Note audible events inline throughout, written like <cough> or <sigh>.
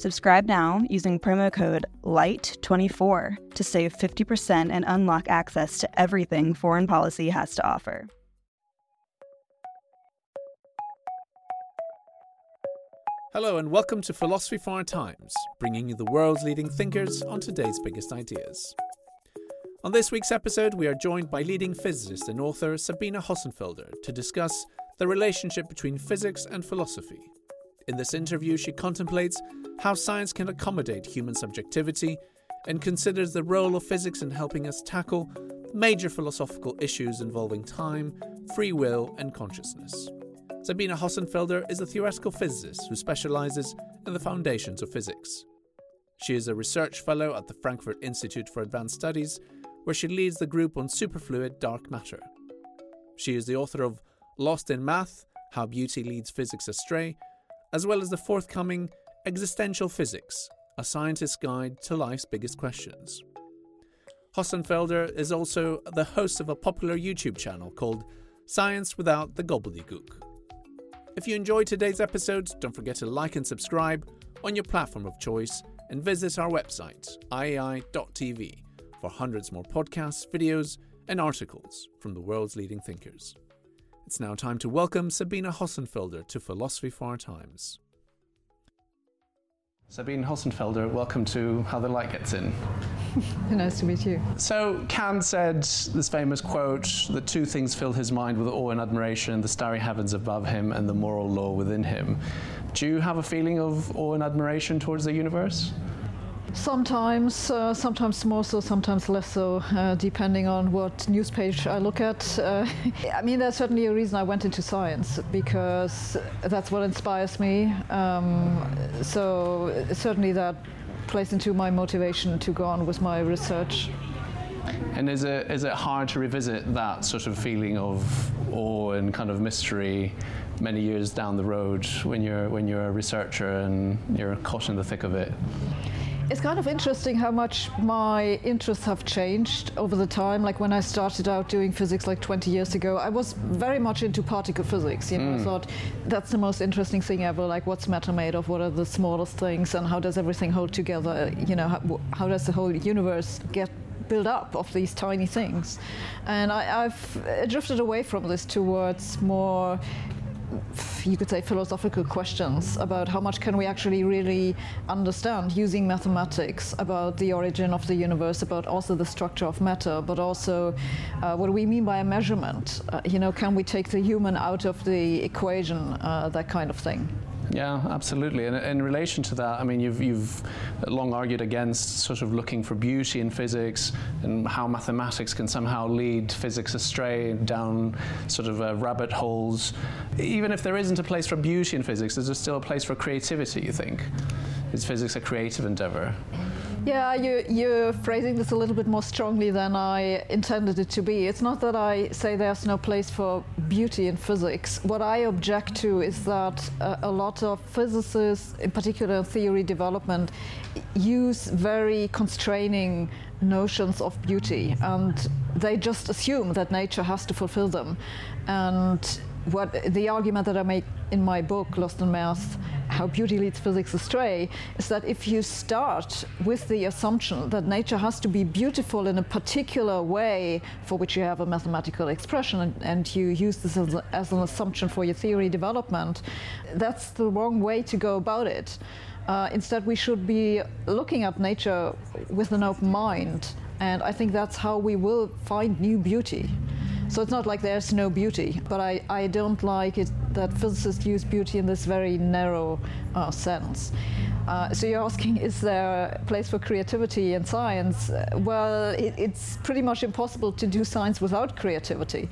Subscribe now using promo code LIGHT24 to save 50% and unlock access to everything foreign policy has to offer. Hello, and welcome to Philosophy for Our Times, bringing you the world's leading thinkers on today's biggest ideas. On this week's episode, we are joined by leading physicist and author Sabine Hossenfelder to discuss the relationship between physics and philosophy. In this interview, she contemplates how science can accommodate human subjectivity and considers the role of physics in helping us tackle major philosophical issues involving time, free will, and consciousness. Sabine Hossenfelder is a theoretical physicist who specializes in the foundations of physics. She is a research fellow at the Frankfurt Institute for Advanced Studies, where she leads the group on superfluid dark matter. She is the author of Lost in Math How Beauty Leads Physics Astray, as well as the forthcoming Existential Physics A Scientist's Guide to Life's Biggest Questions. Hossenfelder is also the host of a popular YouTube channel called Science Without the Gobbledygook. If you enjoyed today's episode, don't forget to like and subscribe on your platform of choice and visit our website, iai.tv, for hundreds more podcasts, videos, and articles from the world's leading thinkers. It's now time to welcome Sabine Hossenfelder to Philosophy for Our Times. Sabine Hossenfelder, welcome to How the Light Gets In. <laughs> nice to meet you. So, Kant said this famous quote the two things fill his mind with awe and admiration the starry heavens above him and the moral law within him. Do you have a feeling of awe and admiration towards the universe? Sometimes, uh, sometimes more so, sometimes less so, uh, depending on what news page I look at. Uh, <laughs> I mean, there's certainly a reason I went into science because that's what inspires me. Um, so certainly that plays into my motivation to go on with my research. And is it is it hard to revisit that sort of feeling of awe and kind of mystery many years down the road when you're when you're a researcher and you're caught in the thick of it? It's kind of interesting how much my interests have changed over the time. Like when I started out doing physics like 20 years ago, I was very much into particle physics. You know, mm. I thought that's the most interesting thing ever. Like what's matter made of? What are the smallest things? And how does everything hold together? You know, how, how does the whole universe get build up of these tiny things. And I, have drifted away from this towards more you could say philosophical questions about how much can we actually really understand using mathematics about the origin of the universe, about also the structure of matter, but also uh, what do we mean by a measurement? Uh, you know, can we take the human out of the equation, uh, that kind of thing. Yeah, absolutely. And in relation to that, I mean, you've, you've long argued against sort of looking for beauty in physics and how mathematics can somehow lead physics astray down sort of uh, rabbit holes. Even if there isn't a place for beauty in physics, is there still a place for creativity, you think? Is physics a creative endeavor? Yeah, you, you're phrasing this a little bit more strongly than I intended it to be. It's not that I say there's no place for beauty in physics. What I object to is that uh, a lot of physicists, in particular theory development, use very constraining notions of beauty and they just assume that nature has to fulfill them. And what the argument that I make in my book, Lost in Math, How Beauty Leads Physics Astray, is that if you start with the assumption that nature has to be beautiful in a particular way for which you have a mathematical expression and, and you use this as, a, as, an assumption for your theory development, that's the wrong way to go about it. Uh, instead, we should be looking at nature with an open mind, and I think that's how we will find new beauty. So it's not like there's no beauty, but I, I don't like it that physicists use beauty in this very narrow uh, sense. Uh, so you're asking, is there a place for creativity in science? Uh, well, it, it's pretty much impossible to do science without creativity.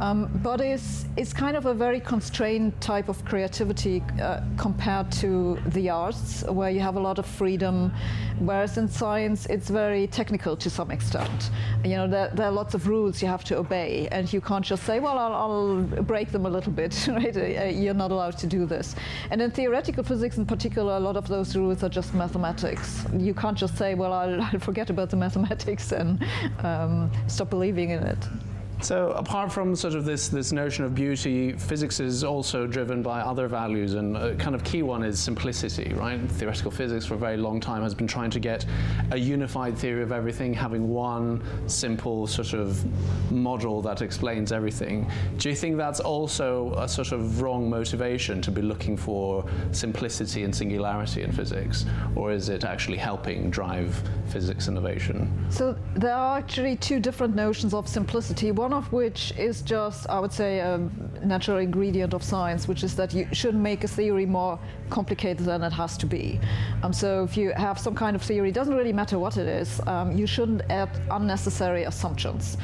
Um, but it's, it's kind of a very constrained type of creativity uh, compared to the arts, where you have a lot of freedom, whereas in science it's very technical to some extent. You know, there, there are lots of rules you have to obey, and you can't just say, well, I'll, I'll break them a little bit, <laughs> right? Uh, you're not allowed to do this. And in theoretical physics in particular, a lot of those rules are just mathematics. You can't just say, well, I'll, <laughs> I'll forget about the mathematics and um, stop believing in it. So, apart from sort of this, this notion of beauty, physics is also driven by other values, and a kind of key one is simplicity, right? Theoretical physics for a very long time has been trying to get a unified theory of everything, having one simple sort of model that explains everything. Do you think that's also a sort of wrong motivation to be looking for simplicity and singularity in physics, or is it actually helping drive physics innovation? So, there are actually two different notions of simplicity. One one of which is just, I would say, a natural ingredient of science, which is that you shouldn't make a theory more complicated than it has to be. Um, so if you have some kind of theory, it doesn't really matter what it is, um, you shouldn't add unnecessary assumptions.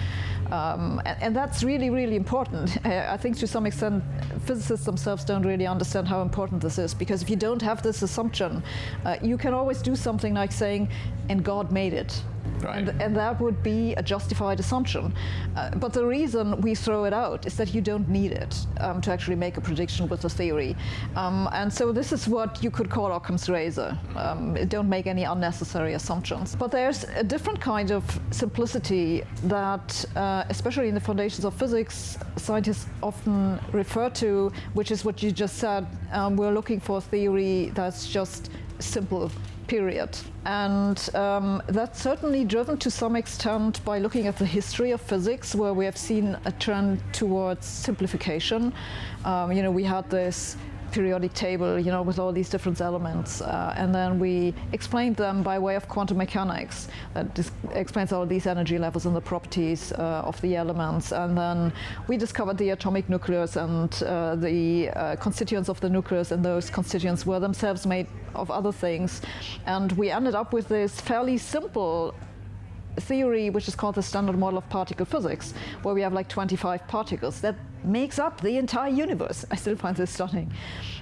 Um, and, and, that's really, really important. <laughs> I think to some extent, physicists themselves don't really understand how important this is because if you don't have this assumption, uh, you can always do something like saying, and God made it. Right. And, and, that would be a justified assumption. Uh, but the reason we throw it out is that you don't need it um, to actually make a prediction with a theory. Um, and so this is what you could call Occam's razor. Um, don't make any unnecessary assumptions. But there's a different kind of simplicity that, uh, especially in the foundations of physics, scientists often refer to, which is what you just said. Um, we're looking for a theory that's just simple period. And um, that's certainly driven to some extent by looking at the history of physics, where we have seen a trend towards simplification. Um, you know, we had this periodic table, you know, with all these different elements. Uh, and then we explained them by way of quantum mechanics that explains all these energy levels and the properties uh, of the elements. And then we discovered the atomic nucleus and uh, the uh, constituents of the nucleus, and those constituents were themselves made of other things. And we ended up with this fairly simple theory which is called the standard model of particle physics, where we have like 25 particles. That makes up the entire universe. I still find this stunning.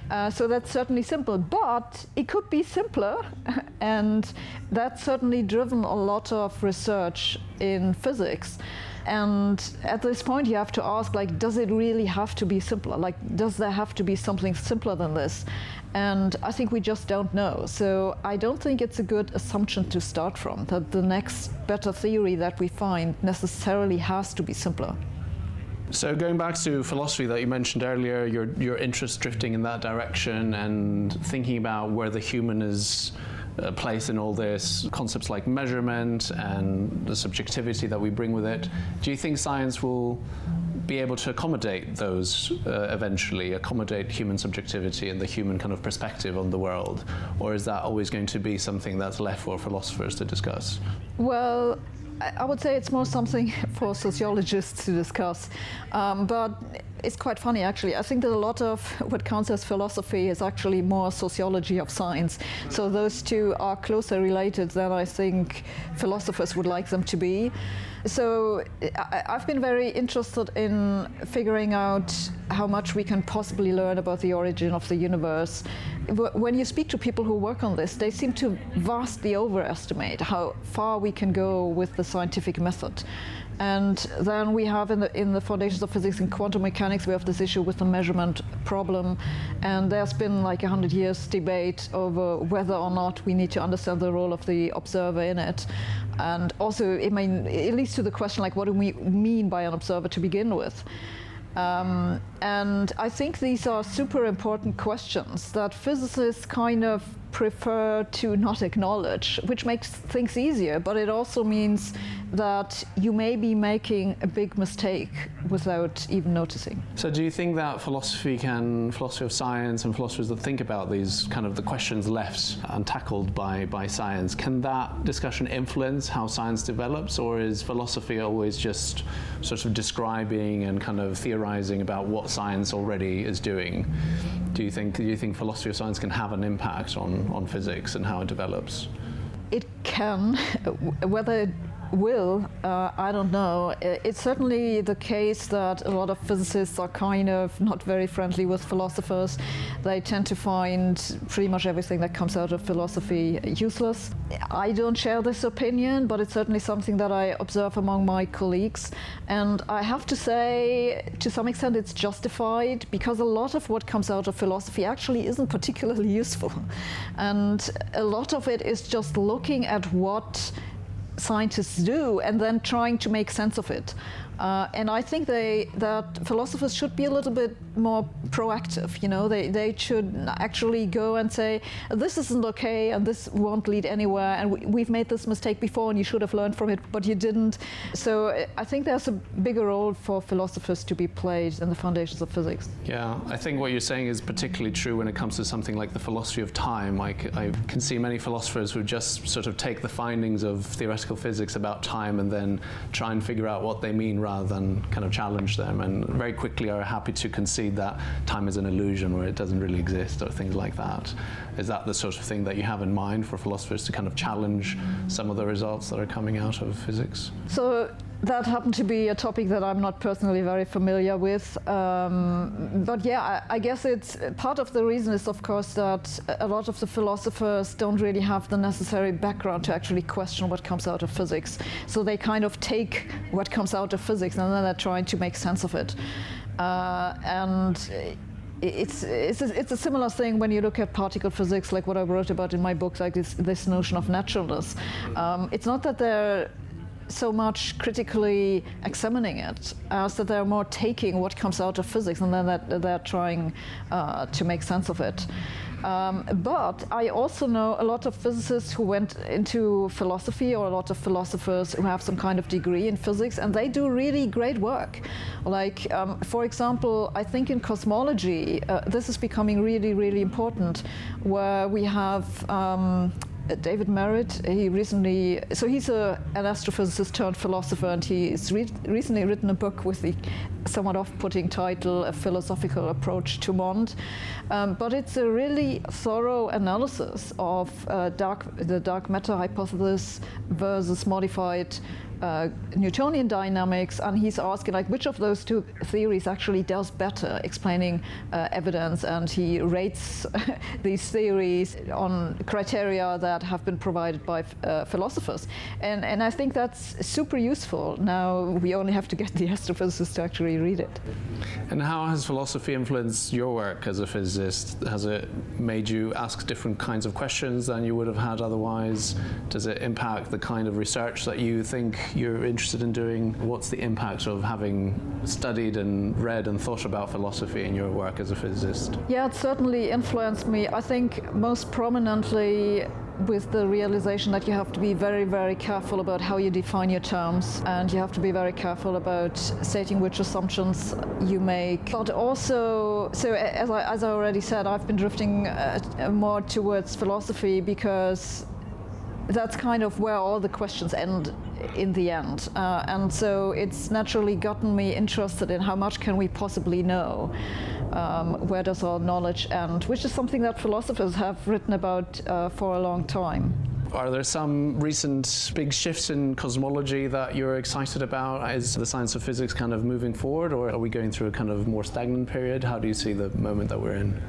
Uh, so that's certainly simple, but it could be simpler, <laughs> and that's certainly driven a lot of research in physics. And at this point, you have to ask, like, does it really have to be simpler? Like, does there have to be something simpler than this? And I think we just don't know. So I don't think it's a good assumption to start from that the next better theory that we find necessarily has to be simpler. So going back to philosophy that you mentioned earlier, your your interest drifting in that direction and thinking about where the human is uh, placed in all this, concepts like measurement and the subjectivity that we bring with it. Do you think science will be able to accommodate those uh, eventually, accommodate human subjectivity and the human kind of perspective on the world? Or is that always going to be something that's left for philosophers to discuss? Well, I would say it's more something <laughs> for sociologists to discuss. Um, but it's quite funny, actually. I think that a lot of <laughs> what counts as philosophy is actually more sociology of science. So those two are closer related than I think philosophers would like them to be. So I, have been very interested in figuring out how much we can possibly learn about the origin of the universe. When you speak to people who work on this, they seem to vastly overestimate how far we can go with the scientific method. And then we have in the, in the foundations of physics and quantum mechanics, we have this issue with the measurement problem. And there's been like a hundred years debate over whether or not we need to understand the role of the observer in it. And also, I mean, it leads to the question like, what do we mean by an observer to begin with? Um, and I think these are super important questions that physicists kind of prefer to not acknowledge, which makes things easier, but it also means that you may be making a big mistake without even noticing. So, do you think that philosophy can, philosophy of science and philosophers that think about these kind of the questions left untackled by, by science, can that discussion influence how science develops, or is philosophy always just sort of describing and kind of theorizing about what science already is doing? Do you think, do you think philosophy of science can have an impact on, physics and how it develops? It can. <laughs> Whether will, uh, I don't know. It's certainly the case that a lot of physicists are kind of not very friendly with philosophers. They tend to find pretty much everything that comes out of philosophy useless. I don't share this opinion, but it's certainly something that I observe among my colleagues. And I have to say, to some extent, it's justified because a lot of what comes out of philosophy actually isn't particularly <laughs> useful. And a lot of it is just looking at what scientists do and then trying to make sense of it. Uh, and I think they, that philosophers should be a little bit more proactive. You know, they, they should actually go and say, this isn't okay and this won't lead anywhere. And we, have made this mistake before and you should have learned from it, but you didn't. So I think there's a bigger role for philosophers to be played in the foundations of physics. Yeah, I think what you're saying is particularly true when it comes to something like the philosophy of time. I can see many philosophers who just sort of take the findings of theoretical physics about time and then try and figure out what they mean rather than kind of challenge them, and very quickly are happy to concede that time is an illusion or it doesn't really exist or things like that. Is that the sort of thing that you have in mind for philosophers to kind of challenge some of the results that are coming out of physics? So that happened to be a topic that I'm not personally very familiar with. Um, but yeah, I, I, guess it's part of the reason is, of course, that a lot of the philosophers don't really have the necessary background to actually question what comes out of physics. So they kind of take what comes out of physics and then they're trying to make sense of it. Uh, and it's, it's, a, it's a similar thing when you look at particle physics, like what I wrote about in my book, like this, this notion of naturalness. Um, it's not that they're so much critically examining it as that they're more taking what comes out of physics and then that they're trying uh, to make sense of it. Um, but I also know a lot of physicists who went into philosophy or a lot of philosophers who have some kind of degree in physics and they do really great work. Like, um, for example, I think in cosmology, uh, this is becoming really, really important where we have um, David Merritt, he recently, so he's a, an astrophysicist turned philosopher, and he's re- recently written a book with the somewhat off putting title, A Philosophical Approach to MOND. Um, but it's a really thorough analysis of uh, dark, the dark matter hypothesis versus modified uh, Newtonian dynamics, and he's asking like which of those two theories actually does better explaining uh, evidence, and he rates <laughs> these theories on criteria that have been provided by uh, philosophers, and and I think that's super useful. Now we only have to get the <laughs> astrophysicists to actually read it. And how has philosophy influenced your work as a physicist? Has it made you ask different kinds of questions than you would have had otherwise? Does it impact the kind of research that you think you're interested in doing? What's the impact of having studied and read and thought about philosophy in your work as a physicist? Yeah, it certainly influenced me. I think most prominently with the realization that you have to be very, very careful about how you define your terms and you have to be very careful about stating which assumptions you make. But also, so as I, as I already said, I've been drifting uh, more towards philosophy because that's kind of where all the questions end in the end. Uh, and so it's naturally gotten me interested in how much can we possibly know. Um, where does our knowledge end? Which is something that philosophers have written about uh, for a long time. Are there some recent big shifts in cosmology that you're excited about? Is the science of physics kind of moving forward, or are we going through a kind of more stagnant period? How do you see the moment that we're in?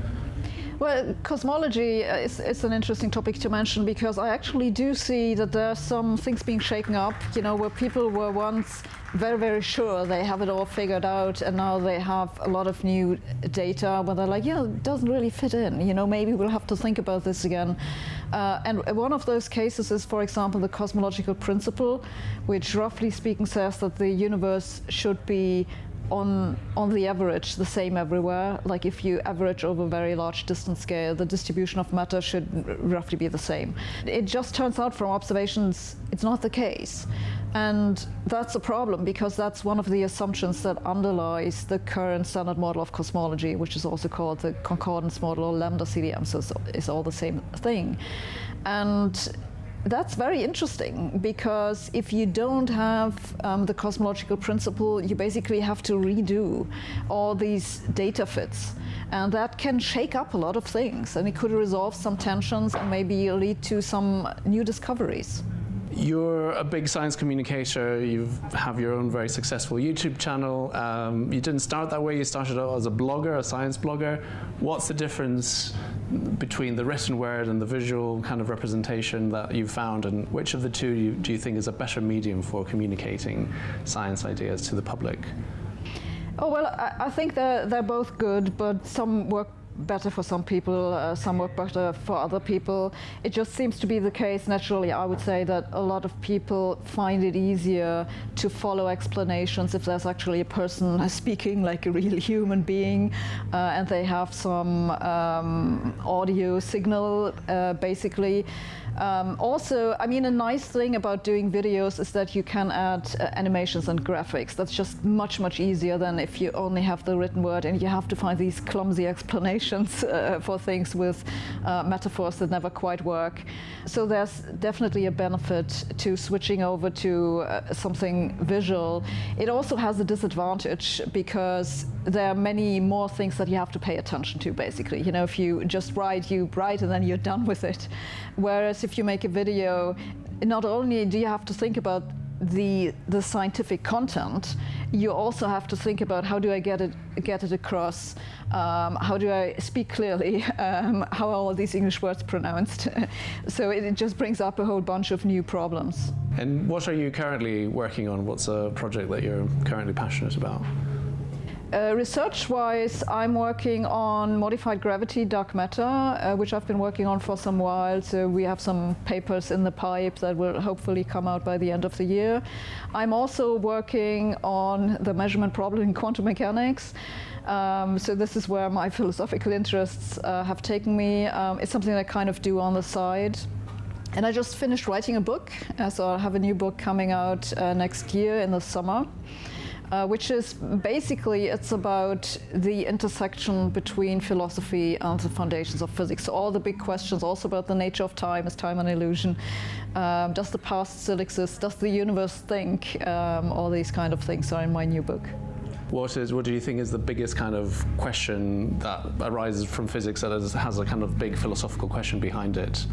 Well, cosmology is, is an interesting topic to mention because I actually do see that there are some things being shaken up, you know, where people were once very, very sure they have it all figured out, and now they have a lot of new data where they're like, yeah, it doesn't really fit in. You know, maybe we'll have to think about this again. Uh, and one of those cases is, for example, the cosmological principle, which roughly speaking says that the universe should be on on the average the same everywhere. Like if you average over a very large distance scale, the distribution of matter should roughly be the same. It just turns out from observations it's not the case. And that's a problem because that's one of the assumptions that underlies the current standard model of cosmology, which is also called the concordance model or lambda CDM, so it's all the same thing. And that's very interesting because if you don't have um, the cosmological principle, you basically have to redo all these data fits. And that can shake up a lot of things and it could resolve some tensions and maybe lead to some new discoveries. You're a big science communicator. You have your own very successful YouTube channel. Um, you didn't start that way. You started out as a blogger, a science blogger. What's the difference between the written word and the visual kind of representation that you've found, and which of the two you, do you think is a better medium for communicating science ideas to the public? Oh well, I, I think they're they're both good, but some work better for some people, uh, some work better for other people. It just seems to be the case, naturally, I would say that a lot of people find it easier to follow explanations if there's actually a person <laughs> speaking like a real human being uh, and they have some um, audio signal, uh, basically. Um, also, I mean, a nice thing about doing videos is that you can add uh, animations and graphics. That's just much, much easier than if you only have the written word and you have to find these clumsy <laughs> explanations uh, for things with uh, metaphors that never quite work. So there's definitely a benefit to switching over to uh, something visual. It also has a disadvantage because there are many more things that you have to pay attention to, basically. You know, if you just write, you write and then you're done with it. Whereas if you make a video, not only do you have to think about the the scientific content, you also have to think about how do I get it get it across, um, how do I speak clearly, <laughs> um, how are all these English words pronounced. <laughs> so it, it, just brings up a whole bunch of new problems. And what are you currently working on? What's a project that you're currently passionate about? Uh, Research-wise, I'm working on modified gravity dark matter, uh, which I've been working on for some while. So we have some papers in the pipe that will hopefully come out by the end of the year. I'm also working on the measurement problem in quantum mechanics. Um, so this is where my <laughs> philosophical interests uh, have taken me. Um, it's something I kind of do on the side. And I just finished writing a book, uh, so I'll have a new book coming out uh, next year in the summer uh, which is basically it's about the intersection between philosophy and the foundations of physics. So all the big questions, also about the nature of time, is time an illusion? Um, does the past still exist? Does the universe think? Um, all these kind of things are in my new book. What is? What do you think is the biggest kind of question that arises from physics that has a kind of big philosophical question behind it?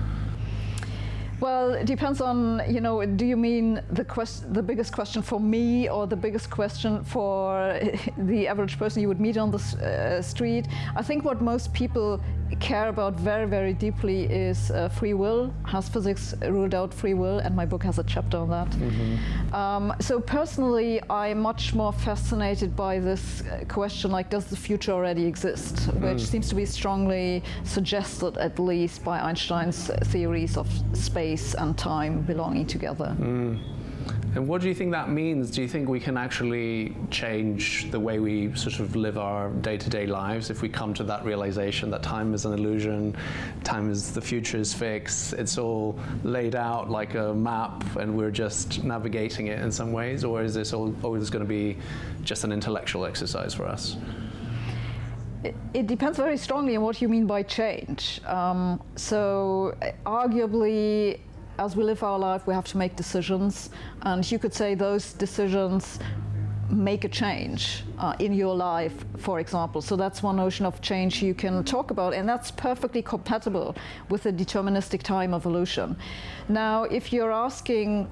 Well, it depends on, you know, do you mean the, quest- the biggest question for me or the biggest question for <laughs> the average person you would meet on the uh, street? I think what most people care about very, very deeply is uh, free will. Has physics ruled out free will? And my book has a chapter on that. Mm-hmm. Um, so personally, I'm much more fascinated by this uh, question, like, does the future already exist? Mm. Which seems to be strongly suggested, at least, by Einstein's theories of space and time belonging together. Mm. And what do you think that means? Do you think we can actually change the way we sort of live our day to day lives if we come to that realization that time is an illusion, time is the future is fixed, it's all laid out like a map and we're just navigating it in some ways? Or is this all, always going to be just an intellectual exercise for us? It, depends very strongly on what you mean by change. Um, so, arguably, as we live our life, we have to make decisions, and you could say those decisions make a change uh, in your life, for example. So that's one notion of change you can talk about, and that's perfectly compatible with the deterministic time evolution. Now, if you're asking,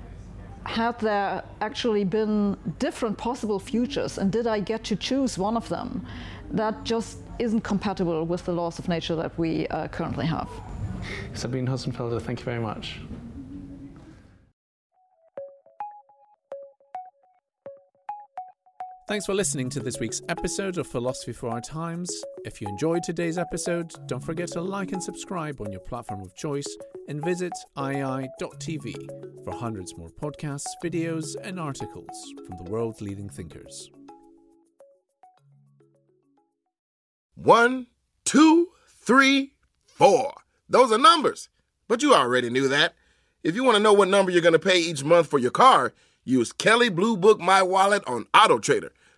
had there actually been different possible futures, and did I get to choose one of them? That just isn't compatible with the laws of nature that we uh, currently have. Sabine Hossenfelder, thank you very much. Thanks for listening to this week's episode of Philosophy for Our Times. If you enjoyed today's episode, don't forget to like and subscribe on your platform of choice and visit iai.tv for hundreds more podcasts, videos, and articles from the world's leading thinkers. One, two, three, four. Those are numbers. But you already knew that. If you want to know what number you're going to pay each month for your car, use Kelley Blue Book My Wallet on Auto Trader.